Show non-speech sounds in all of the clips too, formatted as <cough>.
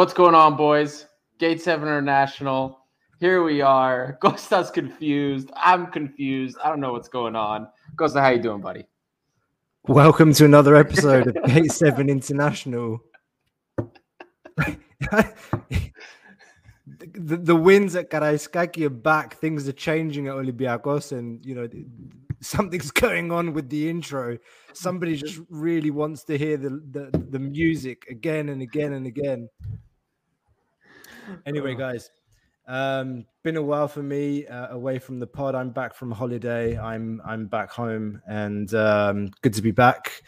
What's going on, boys? Gate 7 International. Here we are. <laughs> Costa's confused. I'm confused. I don't know what's going on. Costa, how you doing, buddy? Welcome to another episode of Gate 7 International. <laughs> the, the wins at Karaiskaki are back. Things are changing at Olympiacos, and you know something's <laughs> going on with the intro. Somebody just really wants to hear the, the, the music again and again and again. Anyway, guys, um, been a while for me uh, away from the pod. I'm back from holiday. I'm I'm back home, and um, good to be back.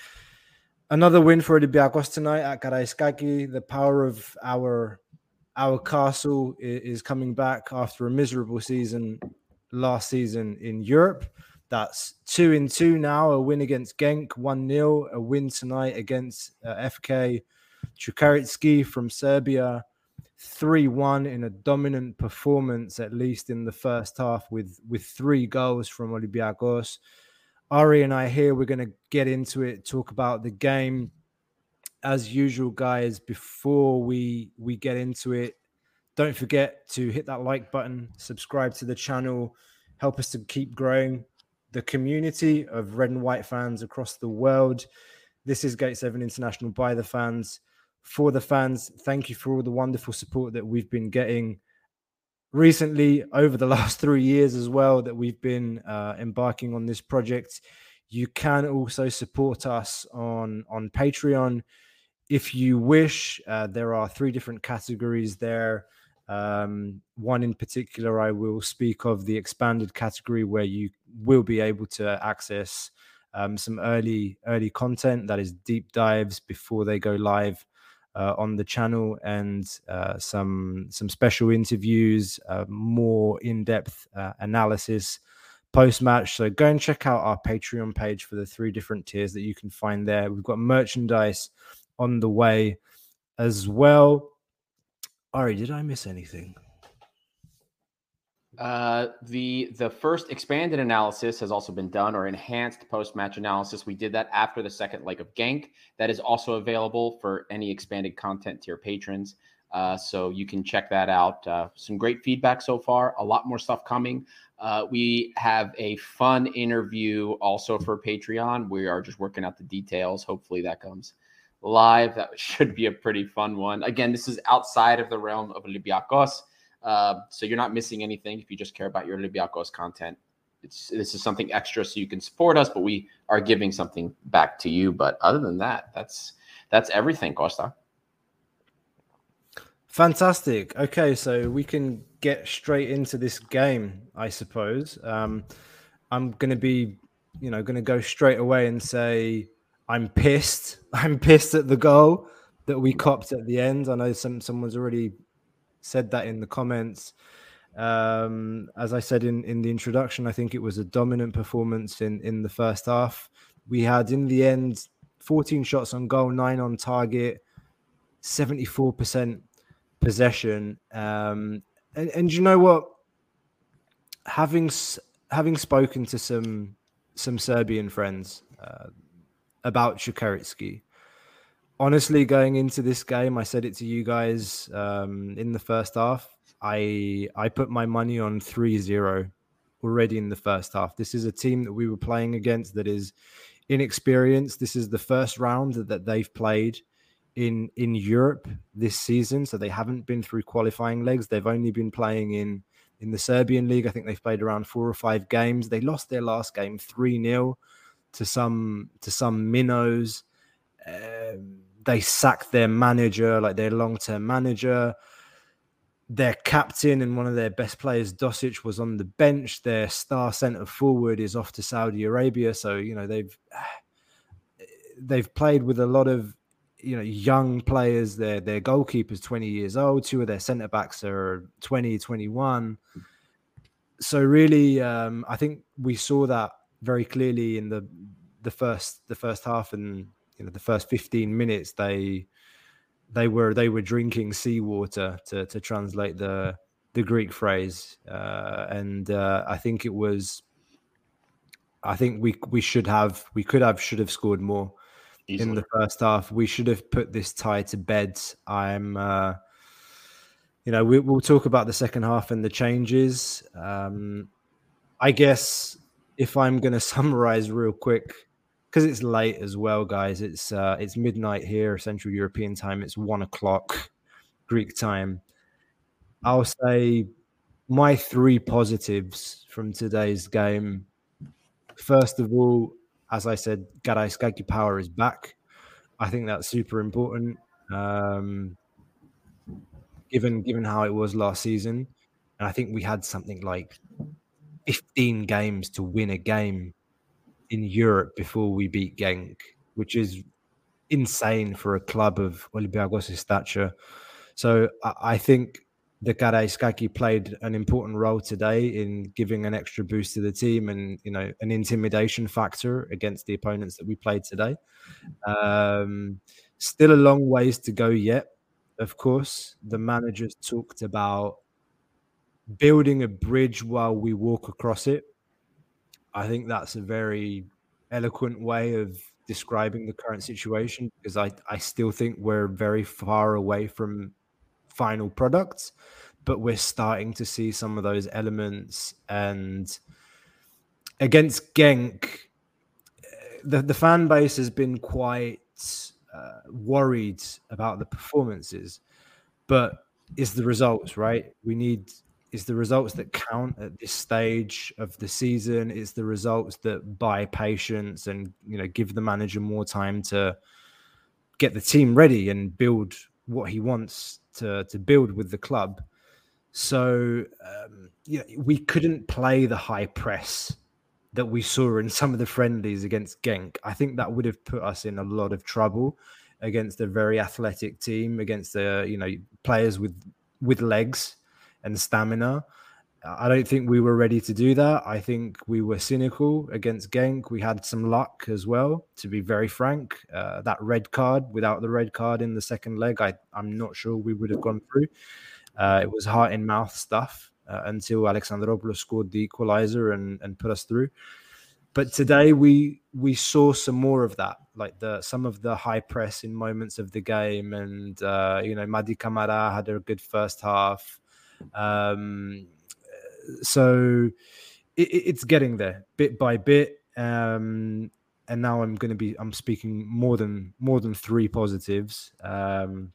Another win for Olympiacos tonight at Karaiskaki. The power of our our castle is, coming back after a miserable season last season in Europe. That's two in two now. A win against Genk, 1 0. A win tonight against uh, FK Čukarički from Serbia, 3 1 in a dominant performance, at least in the first half, with, with three goals from Olympiacos. Ari and I here, we're going to get into it, talk about the game. As usual, guys, before we we get into it, don't forget to hit that like button, subscribe to the channel, help us to keep growing the community of red and white fans across the world. This is Gate 7 International by the fans, for the fans. Thank you for all the wonderful support that we've been getting recently over the <laughs> last three years as well that we've been uh, embarking on this project. You can also support us on on Patreon if you wish. Uh, there are three different categories there. Um, one in particular, I will speak of the expanded category where you will be able to access um, some early early content that is deep dives before they go live uh, on the channel and uh, some some special interviews, uh, more in depth uh, analysis post match. So go and check out our Patreon page for the three different tiers that you can find there. We've got merchandise on the way as well. Ari, did I miss anything? Uh, the the first expanded analysis has also been done, or enhanced post match analysis. We did that after the second leg of Genk. That is also available for any expanded content tier patrons. Uh, so you can check that out. Uh, some great feedback so far. A lot more stuff coming. Uh, we have a fun interview also for Patreon. We are just working out the details. Hopefully that comes live. That <laughs> should be a pretty fun one. Again, this is outside of the realm of Olympiacos. Uh, so you're not missing anything if you just care about your Olympiacos content. It's, this is something extra so you can support us, but we are giving something back to you. But other than that, that's that's everything, Costa. Fantastic. Okay, so we can get straight into this game, I suppose. Um, I'm to be, you know, to go straight away and say I'm pissed. <laughs> I'm pissed at the goal that we copped at the end. I know some someone's already said that in the comments. Um, as I said in, in the introduction, I think it was a dominant performance in, in the first half. We had, in the end, 14 shots on goal, nine on target, 74% possession. Um, and, and you know what? Having having spoken to some some Serbian friends uh, about Čukarički, honestly, going into this game, I said it to you guys um, in the first half. I I put my money on 3-0 already in the first half. This is a team that we were playing against that is inexperienced. This is the first round that they've played in in Europe this season, so they haven't been through qualifying legs. They've only been playing in in the Serbian league. I think they've played around four or five games. They lost their last game 3-0 to some to some minnows. Um, they sacked their manager, like their long term manager. Their captain and one of their best players, Dosic, was on the bench. Their star centre forward is off to Saudi Arabia. So you know they've <sighs> they've played with a lot of you know young players. Their their goalkeeper's twenty years old. Two of their centre backs are 20, 21. So really, um, I think we saw that very clearly in the the first the first half and you know the first 15 minutes they they were they were drinking seawater to to translate the the Greek phrase, uh, and uh, I think it was. I think we we should have we could have should have scored more Easily. in the first half. We should have put this tie to bed. I'm uh, you know, we, will talk about the second half and the changes. Um, I guess if I'm going <laughs> to summarize real quick, because it's late as well, guys. It's uh, it's midnight here, Central European time. It's one o'clock Greek time. I'll say my three positives from today's game. First of all, as I said, Karaiskaki power is back. I think that's super important. Um, given given how it was last season, and I think we had something like 15 games to win a game in Europe before we beat Genk, which is insane for a club of Olympiacos' stature. So I, I think the Karaiskaki played an important role today in giving an extra boost to the team and you know an intimidation factor against the opponents that we played today. Um, still a long ways to go yet. Of course, the managers talked about building a bridge while we walk across it. I think that's a very eloquent way of describing the current situation because I, I still think we're very far away from final products, but we're starting to see some of those elements. And against Genk, the, the fan base has been quite uh, worried about the performances, but it's the results, right? We need it's the results that count at this stage of the season. It's the results that buy patience and you know give the manager more time to get the team ready and build what he wants to to build with the club. So um, we couldn't play the high press that we saw in <laughs> some of the friendlies against Genk. I think that would have put us in a lot of trouble against a very athletic team, against the you know players with with legs and stamina. I don't think we were ready to do that. I think we were cynical against Genk. We had some luck as well, to be very frank. Uh, that red card, without the red card in the second leg, I, I'm not sure we would have gone through. Uh, it was heart in mouth stuff uh, until Alexandropoulos scored the equalizer and, and put us through. But today we we saw some more of that, like the some of the high press in moments of the game, and uh, you know Mady Camara had a good first half. Um, so it, it's getting there bit by bit. Um, and now I'm going to be I'm speaking more than more than three positives. Um,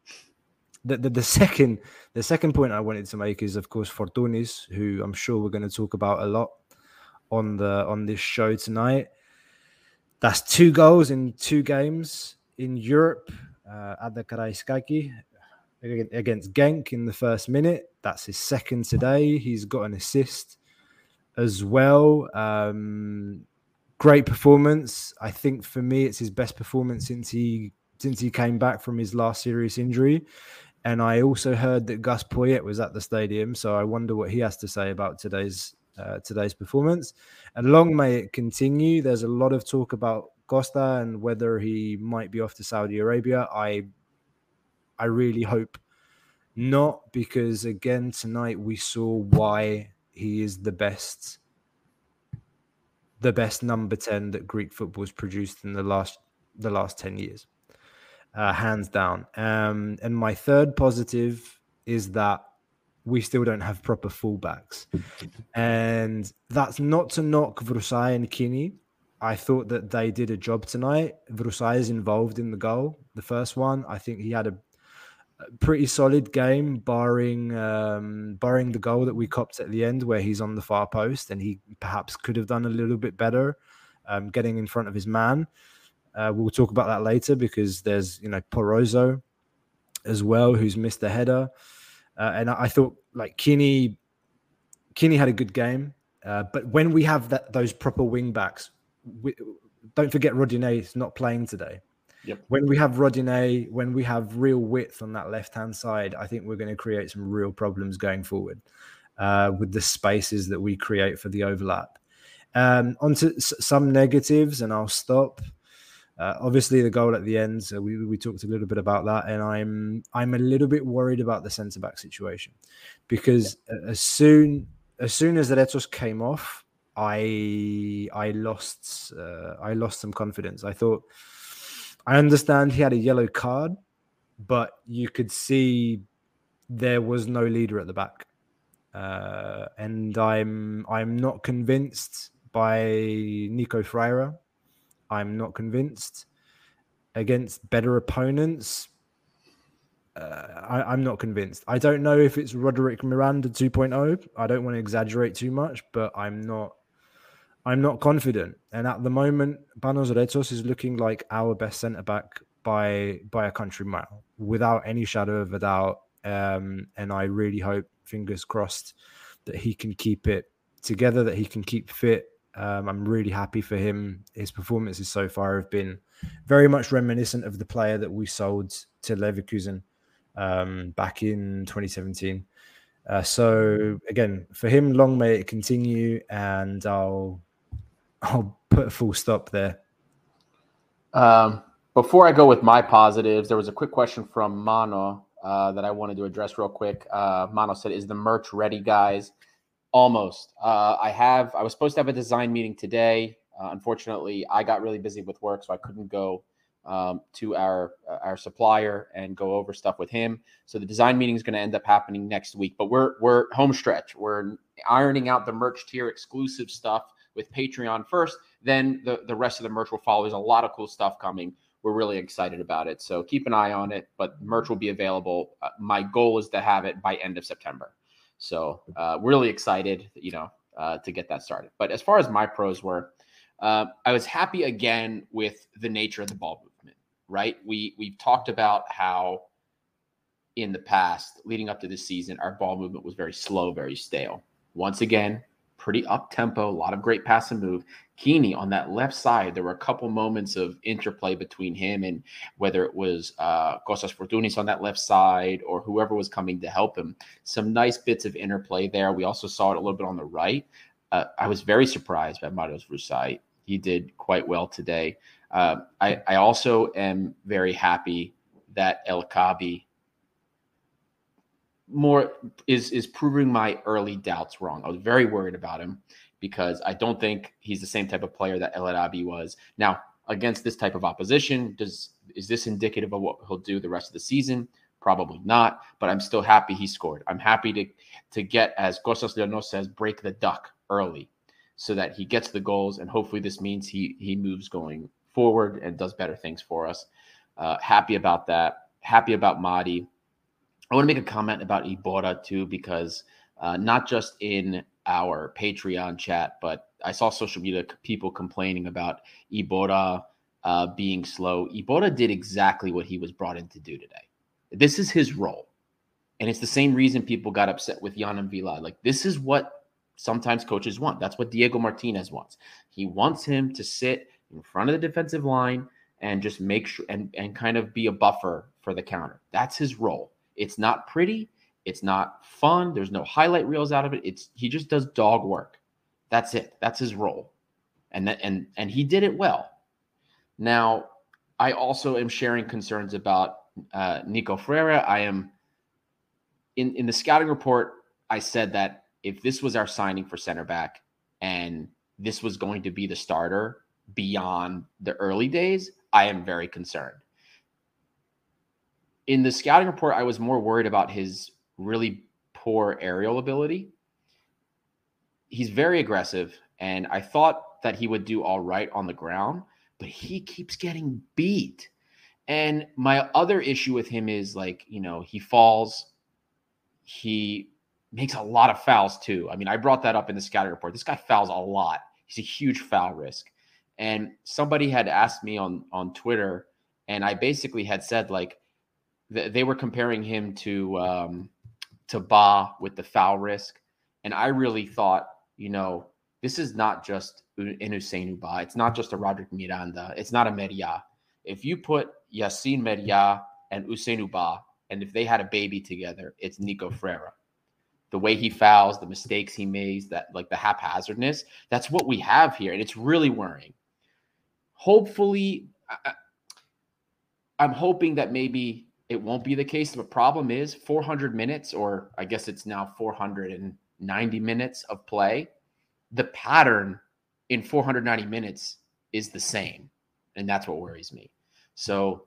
the, the, the second the second point I wanted to make is of course Fortounis, who I'm sure we're going to talk about a lot on the on this show tonight. That's two goals in two games in Europe uh, at the Karaiskaki against Genk in the first minute. That's his second today. He's got an assist as well. Um, great performance. I think for me, it's his best performance since he since he came back from his last serious injury. And I also heard that Gus Poyet was at the stadium, so I wonder what he has to say about today's uh, today's performance. And long may it continue. There's a lot of talk about Costa and whether he might be off to Saudi Arabia. I I really hope not, because again, tonight we saw why he is the best, the best number 10 that Greek football has produced in the last the last 10 years. Uh, hands down. Um, and my third positive is that we still don't have proper fullbacks. and that's not to knock Vrousai and Quini. I thought that they did a job tonight. Vrousai is involved in the goal, the first one. I think he had a pretty solid game, barring um, barring the goal that we copped at the end, where he's on the far post and he perhaps could have done a little bit better, um, getting in front of his man. Uh, we'll talk about that later because there's you know Porozo as well who's missed the header, uh, and I, I, thought like Quini, Quini had a good game, uh, but when we have that those proper wing backs, we, don't forget Rodinei is not playing today. Yep. When we have Rodinei, when we have real width on that left hand side, I think we're going to create some real problems going forward uh, with the spaces that we create for the overlap. Um, onto s- some negatives, and I'll stop. Uh, obviously, the goal at the end. So we, we talked a little bit about that, and I'm I'm a little bit worried about the centre back situation because yeah. as soon as soon as Retos came off, I I lost uh, I lost some confidence. I thought I understand he had a yellow card, but you could see there was no leader at the back, uh, and I'm I'm not convinced by Nico Freire. I'm not convinced against better opponents. Uh, I, am not convinced. I don't know if it's Roderick Miranda 2.0. I don't want to exaggerate too much, but I'm not. I'm not confident. And at the moment, Panos Retsos is looking like our best centre back by by a country mile, without any shadow of a doubt. Um, and I really hope, fingers crossed, that he can keep it together, that he can keep fit. Um, I'm really happy for him. His performances so far have been very much reminiscent of the player that we sold to Leverkusen um, back in 2017. Uh, so again, for him, long may it continue, and I'll I'll put a full stop there. Um, before I go with my positives, there was a quick question from Mano uh, that I wanted to address real quick. Uh, Mano said, "Is the merch ready, guys?" Almost. Uh, I have. I was supposed to have a design meeting today. Uh, unfortunately, I got really busy with work, so I couldn't go um, to our uh, our supplier and go over stuff with him. So the design meeting is going to end up happening next week. But we're we're home stretch. We're ironing out the merch tier exclusive stuff with Patreon first. Then the the rest of the merch will follow. There's a lot of cool stuff coming we're really excited about it. So keep an eye on it, but merch will be available. Uh, my goal is to have it by end of September. So uh, really excited, you know, uh, to get that started. But as far as my pros were, uh, I was happy again with the nature of the ball movement. Right? We we've talked about how in the past, leading up to this season, our ball movement was very slow, very stale. Once again, pretty up tempo, a lot of great pass and move. Quini on that left side, there were a couple moments of interplay between him and whether it was uh, Kostas Fortounis on that left side or whoever was coming to help him. Some nice bits of interplay there. We also saw it a little bit on the right. Uh, I was very surprised by Marius Vrousai. He did quite well today. Uh, I, I also am very happy that El Kaabi more is is proving my early doubts wrong. I was very worried about him because I don't think he's the same type of player that El Arabi was. Now, against this type of opposition, does is this indicative of what he'll do the rest of the season? Probably not, but I'm still happy he scored. I'm happy to to get, as Kostas Leonos says, break the duck early so that he gets the goals, and hopefully this means he he moves going forward and does better things for us. Uh, happy about that. Happy about Mady. I want to make a comment about Iborra too, because uh, not just in our Patreon chat, but I saw social media people complaining about Iborra uh, being slow. Iborra did exactly what he was brought in to do today. This is his role. And it's the same reason people got upset with Yann M'Vila. Like, this is what sometimes coaches want. That's what Diego Martinez wants. He wants him to sit in front of the defensive line and just make sure and, and kind of be a buffer for the counter. That's his role. It's not pretty. It's not fun. There's no highlight reels out of it. It's he just does dog work. That's it. That's his role. And that and and he did it well. Now, I also am sharing concerns about uh, Nico Freire. I am in in the scouting report. I said that if this was our signing for center back and this was going to be the starter beyond the early days, I am very concerned in the scouting report, I was more worried about his really poor aerial ability. He's very aggressive, and I thought that he would do all right on the ground, but he keeps getting beat. And my other issue with him is like, you know, he falls, he makes a lot of fouls too. I mean, I brought that up in the scouting report. This guy fouls a lot. He's a huge foul risk. And somebody had asked me on on Twitter, and I basically had said like, they were comparing him to um, to Ba with the foul risk, and I really thought, you know, this is not just an Ousseynou Ba. It's not just a Roderick Miranda. It's not a Meriah. If you put Yassine Meriah and Ousseynou Ba, and if they had a baby together, it's Nico Freire. The way he fouls, the mistakes he makes, that like the haphazardness, that's what we have here, and it's really worrying. Hopefully, I, I'm hoping that maybe it won't be the case. The problem is 400 minutes, or I guess it's now 490 minutes of play. The pattern in 490 minutes is the same. And that's what worries me. So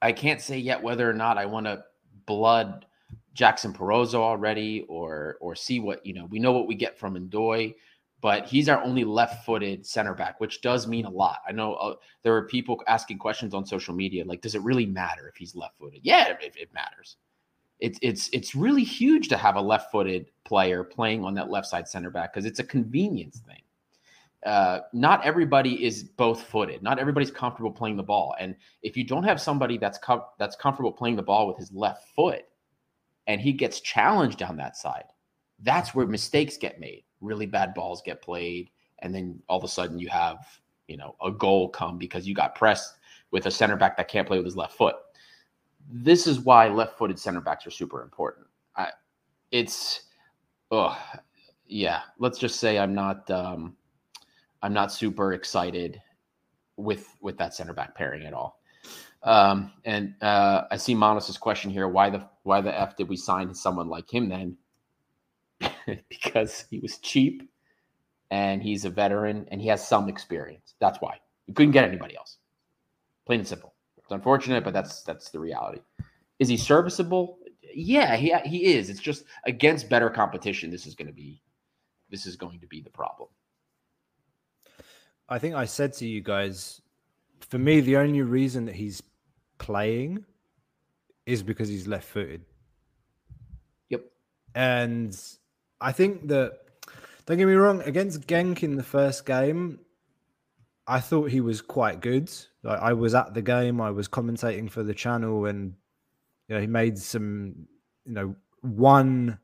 I can't say yet whether or not I want to blood Jackson Porozo already, or or see what you know. We know what we get from Ntoi, but he's our only left-footed center back, which does mean a lot. I know uh, there are people asking questions on social media, like, does it really matter if he's left-footed? Yeah, it, it matters. It's it's it's really huge to have a left-footed player playing on that left side center back because it's a convenience thing. Uh, not everybody is both footed. Not everybody's comfortable playing the ball. And if you don't have somebody that's com- that's comfortable playing the ball with his left foot, and he gets challenged down that side, that's where mistakes get made. Really bad balls get played, and then all of a sudden you have you know a goal come because you got pressed with a center back that can't play with his left foot. This is why left-footed center backs are super important. I, it's, oh, yeah. Let's just say I'm not. Um, I'm not super excited with with that center back pairing at all. Um, and uh, I see Manos's question here: Why the why the f did we sign someone like him then? <laughs> because he was cheap, and he's a veteran, and he has some experience. That's why we couldn't get anybody else. Plain and simple. It's unfortunate, but that's that's the reality. Is he serviceable? Yeah, he he is. It's just against better competition. This is going to be this is going to be the problem. I think I said to you guys, for me, the only reason that he's playing is because he's left footed. Yep. And I think that, don't get me wrong, against Genk in the first game, I thought he was quite good. Like I was at the game, I was commentating for the channel, and you know, he made some, you know, one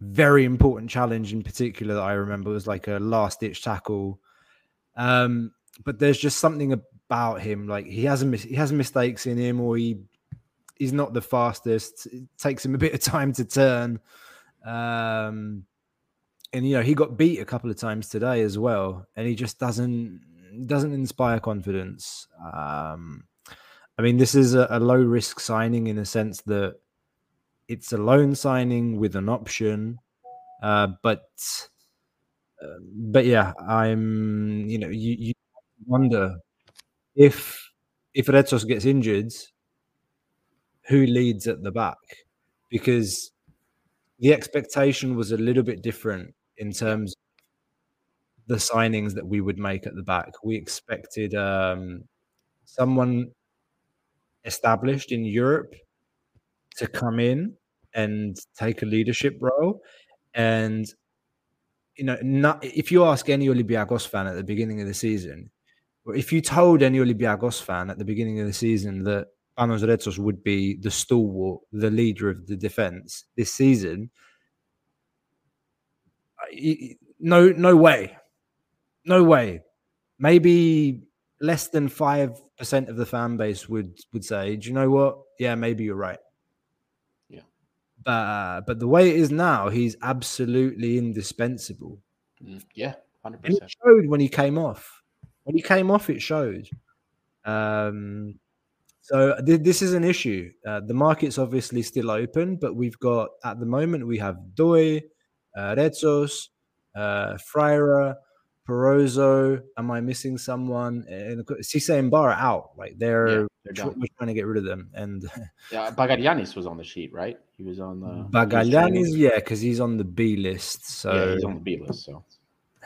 very important challenge in particular that I remember was like a last ditch tackle um, but there's just something about him, like he has a mis- he has mistakes in him, or he he's not the fastest. It takes him a bit of time to turn. Um, and you know he got beat a couple of times today as well, and he just doesn't doesn't inspire confidence. Um, I mean, this is a, a low risk signing in the sense that it's a loan signing with an option, uh, but but yeah, I'm. You know, you, you wonder if if Retsos gets injured, who leads at the back? Because the expectation was a little bit different in terms of the signings that we would make at the back. We expected um, someone established in Europe to come in and take a leadership role. And you know, not, if you ask any Olympiacos fan at the beginning of the season, or if you told any Olympiacos fan at the beginning of the season that Panos Retsos would be the stalwart, the leader of the defense this season, no, no way, no way. Maybe less than five percent of the fan base would would say, "Do you know what? Yeah, maybe you're right." Yeah, but uh, but the way it is now, he's absolutely indispensable. Mm, yeah, hundred percent. It showed when he came off. When he came off, it showed. Um, so th- this is an issue. Uh, the market's obviously still open, but we've got at the moment we have Ntoi, uh, Retsos, uh, Freire, Porozo. Am I missing someone? And Cisse and Ba are out. Like they're, yeah, they're we're trying to get rid of them. And <laughs> yeah, Bagarianis was on the sheet, right? He was on the Bagalianis, yeah, because he's on the B list. So yeah, he's on the B list. So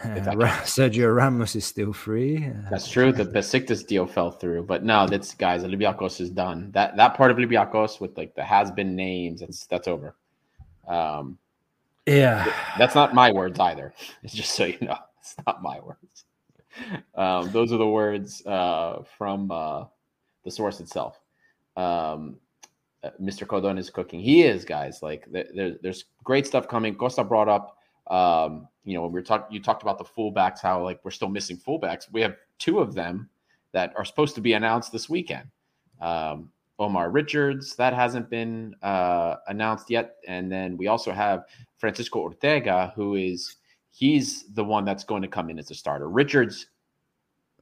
Sergio Ramos is still free. That's true. The Besiktas deal fell through, but no, that's guys. Olympiacos is done. That that part of Olympiacos with like the has been names. That's that's over. Um, yeah, that's not my words either. It's <laughs> just so you know. It's not my words. Um, those are the words uh, from uh, the source itself. Um, uh, Mr. Codon is cooking. He is, guys. Like there, there's great stuff coming. Costa brought up, um, you know, when we are talking, you talked about the fullbacks, how like we're still missing fullbacks. We have two of them that are supposed to be announced this weekend. Um, Omar Richards, that hasn't been uh, announced yet, and then we also have Francisco Ortega, who is he's the one that's going to come in as a starter. Richards,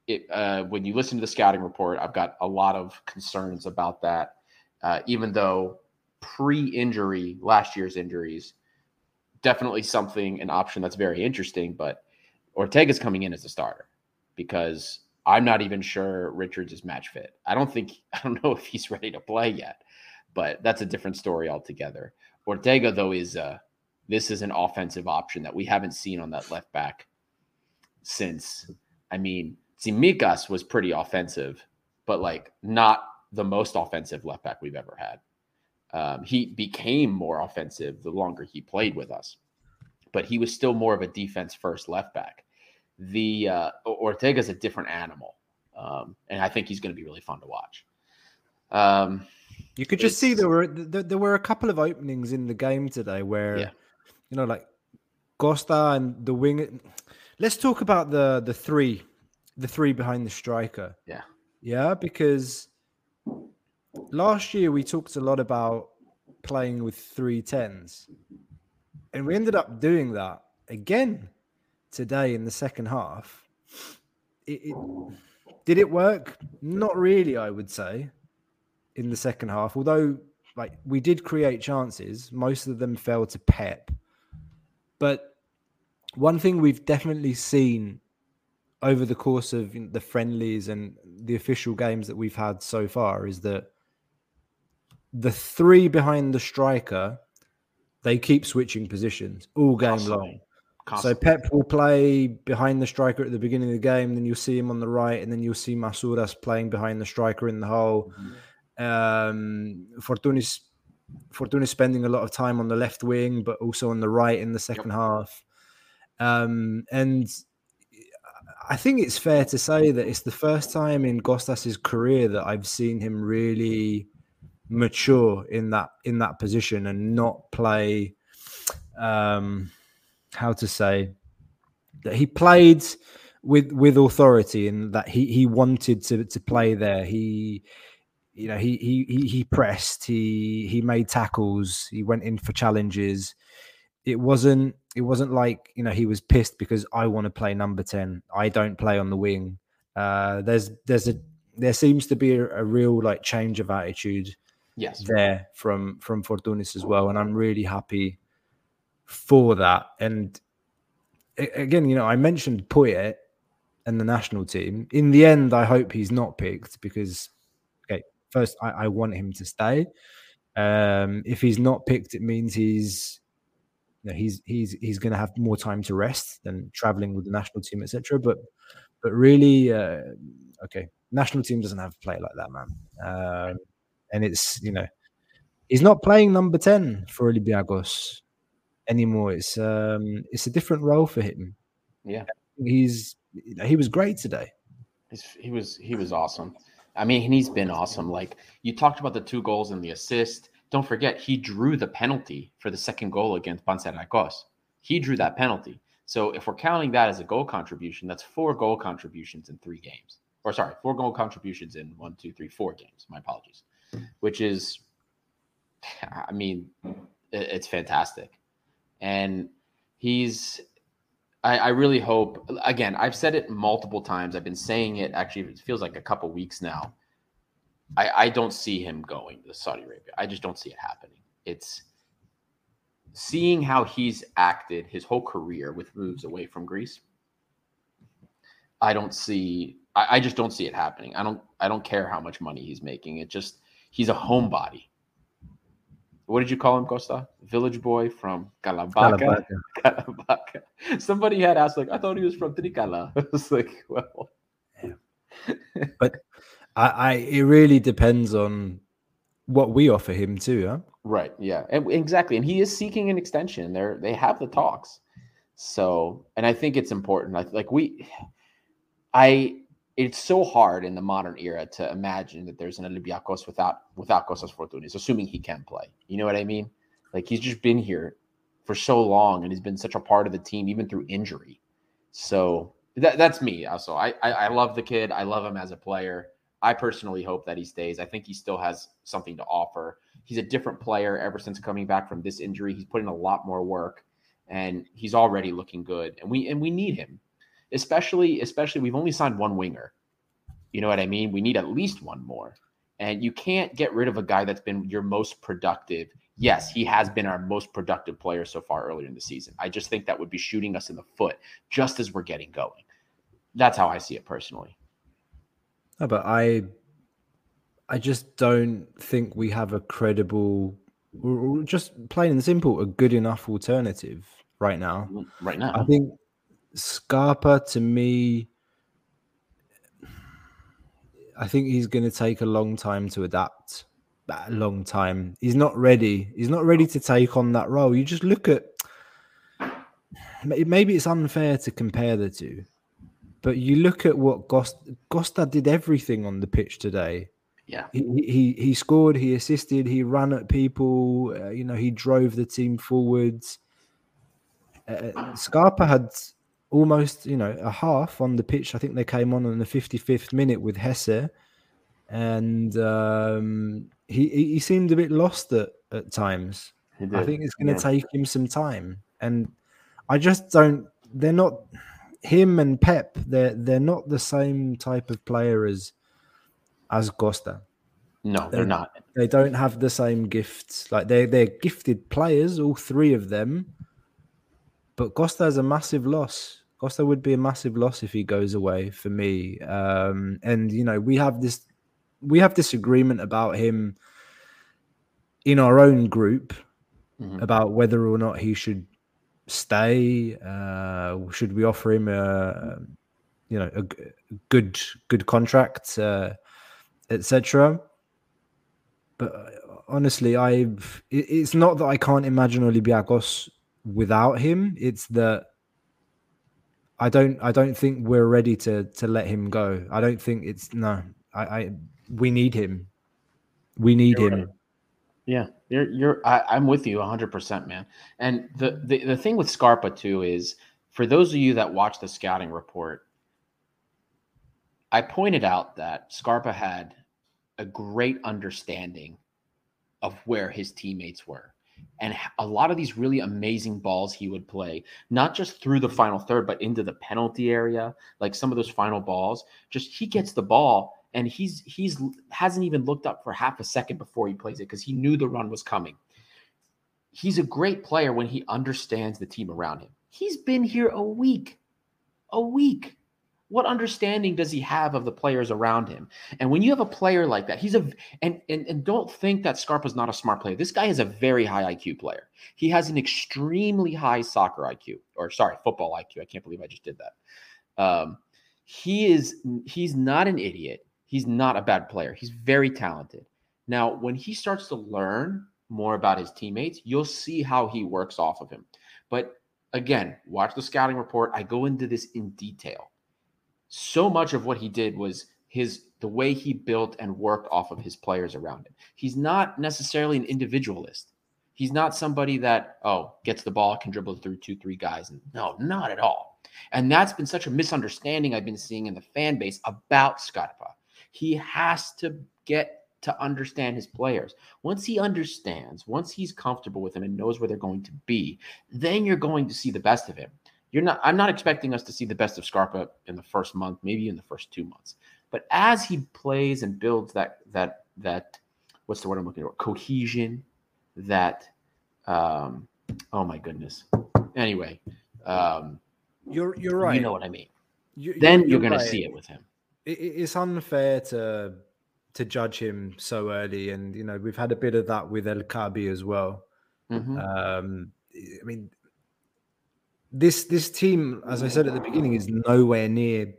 it, uh, when you listen to the scouting report, I've got a lot of concerns about that. Uh, even though pre-injury, last year's injuries, definitely something an option that's very interesting. But Ortega's coming in as a starter because I'm not even sure Richards is match fit. I don't think <laughs> I don't know if he's ready to play yet, but that's a different story altogether. Ortega though is uh this is an offensive option that we haven't seen on that left back since. I mean, Tsimikas was pretty offensive, but like not the most offensive left back we've ever had. Um, he became more offensive the longer he played with us, but he was still more of a defense first left back. The uh, Ortega's a different animal, um, and I think he's going to be really fun to watch. Um, you could just see there were there, there, were a couple of openings in the game today where, yeah. you know, like Costa and the wing. Let's talk about the the three, the three behind the striker. Yeah, yeah, because last year we talked a lot about playing with three tens, and we ended up doing that again today in the second half. It, it, did it work? Not really, I would say, in the second half. Although, like we did create chances, most of them fell to Pep. But one thing we've definitely seen over the course of the friendlies and the official games that we've had so far is that the three behind the striker, they keep switching positions all game Constantly. long. Constantly. So Pep will play behind the striker at the beginning of the game, then you'll see him on the right, and then you'll see Masouras playing behind the striker in the hole. Mm-hmm. Um, Fortounis Fortounis spending a lot of time on the left wing, but also on the right in the second yep. half. Um, and I think it's fair to say that it's the first time in Gostas's career that I've seen him really mature in that in that position and not play um how to say that he played with with authority and that he he wanted to to play there. He you know he he he pressed he he made tackles he went in for challenges. It wasn't it wasn't like you know he was pissed because i want to play number 10 i don't play on the wing. Uh there's there's a there seems to be a, a real like change of attitude yes. there from from Fortounis as well and I'm really happy for that. And again you know I mentioned Poyet and the national team. In the end I hope he's not picked because okay first I, I want him to stay. Um if he's not picked it means he's you know, he's he's he's going to have more time to rest than traveling with the national team etc but but really uh okay national team doesn't have to play like that man. Um and it's you know he's not playing number 10 for Olympiacos anymore. It's um it's a different role for him. Yeah. He's he was great today. He's, he was he was awesome. I mean, he's been awesome. Like you talked about the two goals and the assist. Don't forget, he drew the penalty for the second goal against Panathinaikos. He drew that penalty. So if we're counting that as a goal contribution, that's four goal contributions in three games. Or sorry, four goal contributions in one, two, three, four games. My apologies which is, I mean, it's fantastic. And he's, I, I, really hope, again, I've said it multiple times. I've been saying it actually, it feels like a couple weeks now. I, I don't see him going to Saudi Arabia. I just don't see it happening. It's seeing how he's acted his whole career with moves away from Greece. I don't see I, I, just don't see it happening. I don't I don't care how much money he's making. It just he's a homebody. What did you call him, Costa? Village boy from Kalabaca. Kalabaca. <laughs> Somebody had asked, like, I thought he was from Trikala. <laughs> I was like, well, yeah. but I, I, it really depends on what we offer him too, huh? Right. Yeah. And exactly. And he is seeking an extension. They're they have the talks. So, and I think it's important. Like, like we, I it's so hard in the modern era to imagine that there's an Olympiacos without without Kostas Fortounis, assuming he can play. You know what I mean? Like he's just been here for so long and he's been such a part of the team, even through injury. So that, that's me. Also, I, I I love the kid. I love him as a player. I personally hope that he stays. I think he still has something to offer. He's a different player ever since coming back from this injury. He's put in a lot more work, and he's already looking good. And we and we need him especially especially we've only signed one winger. You know what I mean? We need at least one more. And you can't get rid of a guy that's been your most productive. Yes, he has been our most productive player so far earlier in the season. I just think that would be shooting us in the foot just as we're getting going. That's how I see it personally. No, but I I just don't think we have a credible just plain and simple, a good enough alternative right now. Mm, right now, I think Scarpa to me, I think he's going to take a long time to adapt. A long time. He's not ready. He's not ready to take on that role. You just look at. Maybe it's unfair to compare the two, but you look at what Gosta, Gosta did everything on the pitch today. Yeah, he he, he scored, he assisted, he ran at people. Uh, you know, he drove the team forwards. Uh, Scarpa had almost, you know, a half on the pitch. I think they came on in the 55th minute with Hezze, and um, he he seemed a bit lost at, at times. I think it's going to yeah. take him some time, and I just don't. They're not him and Pep. They're they're not the same type of player as as Costa. No, they're, they're not. They don't have the same gifts. Like they they're gifted players, all three of them but Costa is a massive loss. Costa would be a massive loss if he goes away for me. Um, and you know, we have this we have disagreement about him in our own group mm-hmm. about whether or not he should stay. Uh, should we offer him a you know a, good good contract, uh, etc. But uh, honestly, I've it's not that I can't imagine Olympiacos without him. It's that I don't I don't think we're ready to to let him go. I don't think it's no. I, I we need him. We need you're him. Right. Yeah, you're you're I, am with you 100 percent man. And the, the the thing with Scarpa too is for those of you that watch the scouting report, I pointed out that Scarpa had a great understanding of where his teammates were and a lot of these really amazing balls he would play, not just through the final third, but into the penalty area, like some of those final balls. Just he gets the ball and he's he's hasn't even looked up for half a second before he plays it because he knew the run was coming. He's a great player when he understands the team around him. He's been here a week, a week what understanding does he have of the players around him? And when you have a player like that, he's a and and, and don't think that Scarpa's not a smart player. This guy is a very high IQ player. He has an extremely high soccer IQ, or sorry, football IQ. I can't believe I just did that. Um, he is he's not an idiot. He's not a bad player. He's very talented. Now, when he starts to learn more about his teammates, you'll see how he works off of him. But again, watch the scouting report. I go into this in detail so much of what he did was his the way he built and worked off of his players around him. He's not necessarily an individualist. He's not somebody that oh gets the ball can dribble through two three guys. No, not at all. And that's been such a misunderstanding I've been seeing in the fan base about Scarpa. He has to get to understand his players. Once he understands, once he's comfortable with them and knows where they're going to be, then you're going to see the best of him you're not i'm not expecting us to see the best of scarpa in the first month maybe in the first two months. But as he plays and builds that that that what's the word i'm looking for? Cohesion that um oh my goodness. Anyway um you're you're right. you know what i mean. You, then you're, you're going right. to see it with him. It, it's unfair to to judge him so early and you know we've had a bit of that with el Kaabi as well. Mm-hmm. um i mean this this team, as I said at the beginning, is nowhere near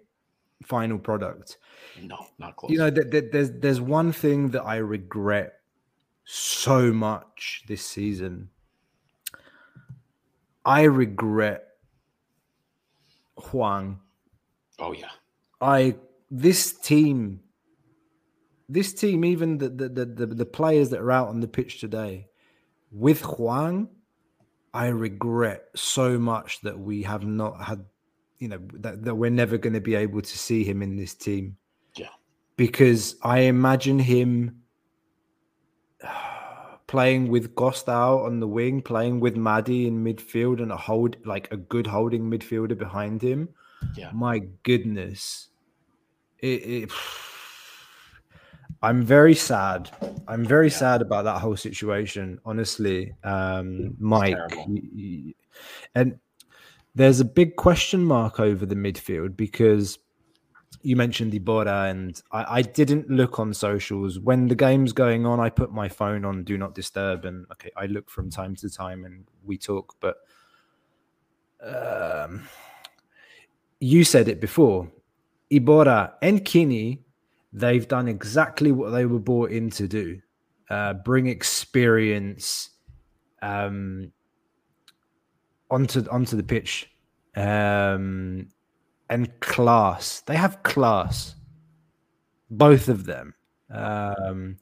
final product. No, not close. You know, th- th- there's there's one thing that I regret so much this season. I regret Hwang. Oh yeah. I this team, this team, even the the the, the, the players that are out on the pitch today, with Hwang, I regret so much that we have not had, you know, that, that we're never going to be able to see him in this team. Yeah. Because I imagine him playing with Gostau on the wing, playing with Mady in midfield and a hold like a good holding midfielder behind him. Yeah. My goodness. It, it I'm very sad. I'm very yeah. sad about that whole situation, honestly, um, Mike. And there's a big question mark over the midfield because you mentioned Iborra, and I, I, didn't look on socials when the game's going on. I put my phone on do not disturb, and okay, I look from time to time and we talk. But um, you said it before, Iborra and Quini, they've done exactly what they were brought in to do: uh, bring experience um, onto onto the pitch. Um, and class. They have class, both of them. Um,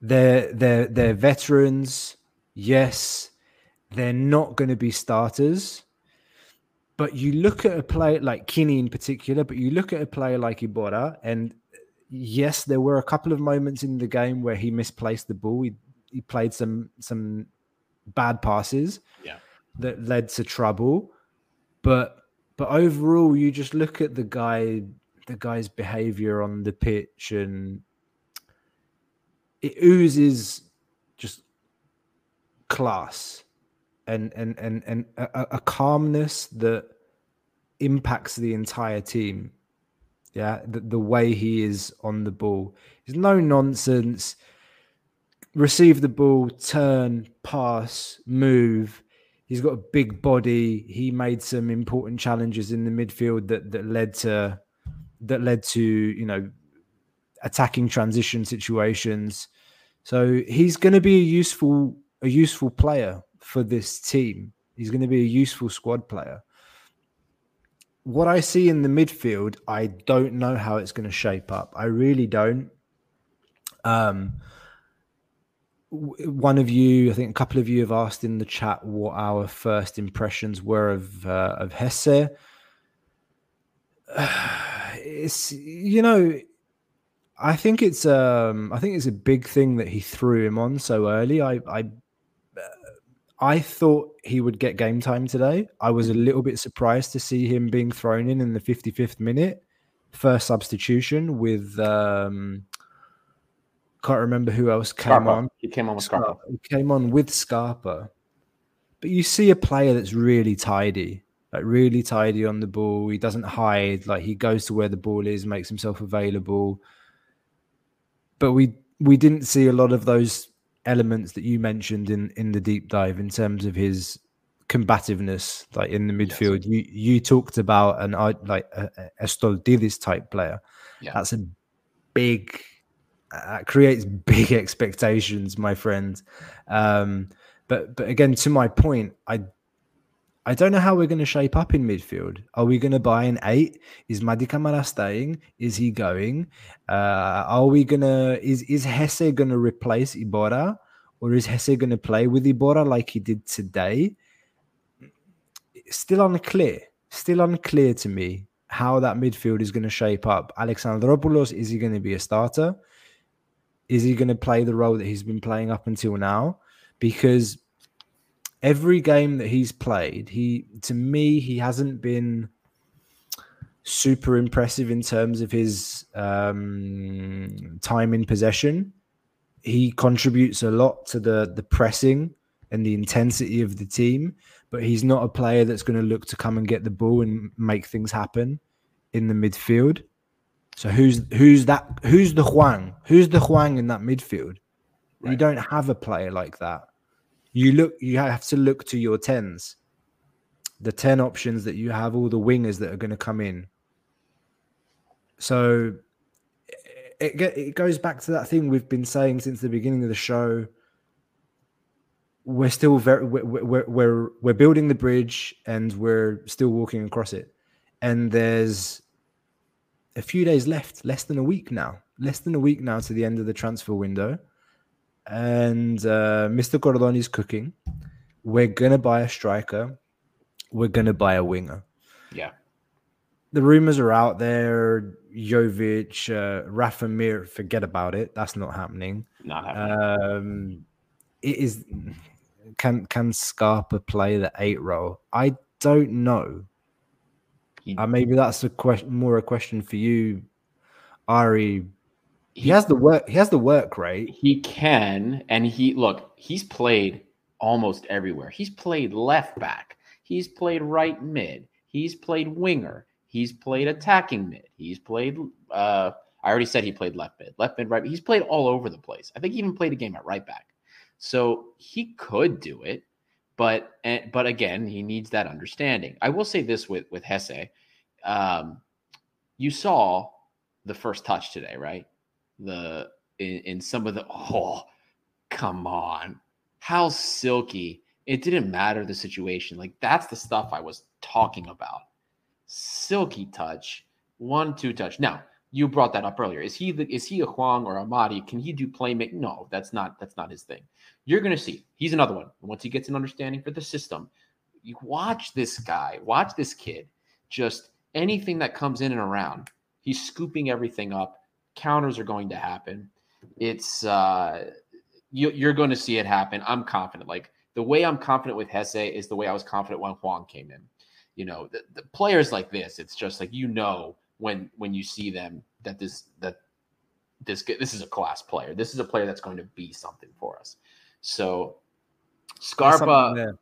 they're they're they're veterans. Yes, they're not going to be starters. But you look at a player like Quini in particular, but you look at a player like Iborra, and yes, there were a couple of moments in the game where he misplaced the ball. He, he played some some bad passes yeah. that led to trouble. But but overall, you just look at the guy, the guy's behavior on the pitch, and it oozes just class and and and and a, a calmness that impacts the entire team. Yeah, the, the way he is on the ball. There's no nonsense. Receive the ball, turn, pass, move he's got a big body. He made some important challenges in the midfield that that led to that led to you know attacking transition situations. So he's going to be a useful a useful player for this team. He's going to be a useful squad player. What I see in the midfield, I don't know how it's going to shape up. I really don't. Um, one of you, I think a couple of you have asked in the chat what our first impressions were of uh, of Hezze. <sighs> it's you know, I think it's um, I think it's a big thing that he threw him on so early. I I uh, I thought he would get game time today. I was a little bit surprised to see him being thrown in in the 55th minute, first substitution with um, can't remember who else came Scarpa. on. He came on with Scarpa. He came on with Scarpa. But you see a player that's really tidy, like really tidy on the ball. He doesn't hide. Like he goes to where the ball is, makes himself available. But we we didn't see a lot of those elements that you mentioned in in the deep dive in terms of his combativeness, like in the midfield. Yes. You you talked about an I like a, a type player. Yeah. That's a big uh, creates big <laughs> expectations, my friend. Um, but but again, to my point, I I don't know how we're going to shape up in midfield. Are we going to buy an eight? Is Mady Camara staying? Is he going? Uh, are we gonna? Is is Hezze going to replace Iborra, or is Hezze going to play with Iborra like he did today? Still unclear. Still unclear to me how that midfield is going to shape up. Alexandropoulos is he going to be a starter? is he going to play the role that he's been playing up until now? Because every game that he's played, he to me he hasn't been super impressive in terms of his um, time in possession. He contributes a lot to the the pressing and the intensity of the team, but he's not a player that's going to look to come and get the ball and make things happen in the midfield. So who's who's that? Who's the Hwang? Who's the Hwang in that midfield? Right. You don't have a player like that. You look. You have to look to your tens, the ten options that you have, all the wingers that are going to come in. So it it goes back to that thing we've been saying since the beginning of the show. We're still very we're we're we're, we're building the bridge and we're still walking across it, and there's a few days left, less than a week now, less than a week now to the end of the transfer window. And uh, Mr. Cordon is cooking. We're to buy a striker. We're to buy a winger. Yeah. The rumors are out there. Jovic, uh, Rafa Mir, forget about it. That's not happening. Not happening. Um, it is. Can can Scarpa play the eight role? I don't know. Uh, maybe that's a question, more a question for you, Ari. He, has the work. He has the work rate. He can, and he look. He's played almost everywhere. He's played left back. He's played right mid. He's played winger. He's played attacking mid. He's played. Uh, I already said he played left mid, left mid, right. He's played all over the place. I think he even played a game at right back. So he could do it, but eh, but again, he needs that understanding. I will say this with with Hezze, um, you saw the first touch today, right? The in, in some of the oh, come on, how silky. It didn't matter the situation. Like that's the stuff I was talking about. Silky touch, one two touch. Now you brought that up earlier. Is he the, is he a Hwang or a Mady? Can he do playmaking? No, that's not that's not his thing. You're gonna see. He's another one. Once he gets an understanding for the system, you watch this guy, watch this kid. Just anything that comes in and around, he's scooping everything up. Counters are going to happen. It's uh you, you're going to see it happen. I'm confident. Like the way I'm confident with Hezze is the way I was confident when Hwang came in. You know, the, the players like this, it's just like you know when when you see them that this that this this is a class player. This is a player that's going to be something for us. So Scarpa,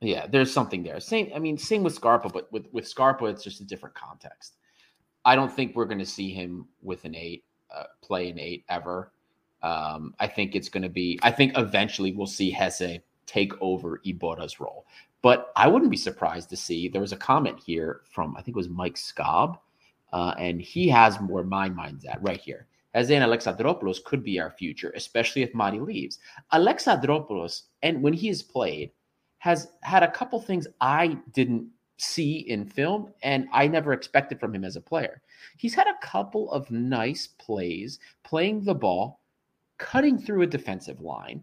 yeah, there's something there. Same, I mean, same with Scarpa, but with with Scarpa, it's just a different context. I don't think we're going to see him with an eight, uh, play an eight ever. Um, I think it's going to be. I think eventually we'll see Hezze take over Iborra's role. But I wouldn't be surprised to see there was a comment here from I think it was Mike Scobb uh, and he has where my mind's at right here. As in Alexandropoulos could be our future, especially if Mady leaves. Alexandropoulos, and when he has played, has had a couple things I didn't see in film and I never expected from him as a player. He's had a couple of nice plays playing the ball, cutting through a defensive line,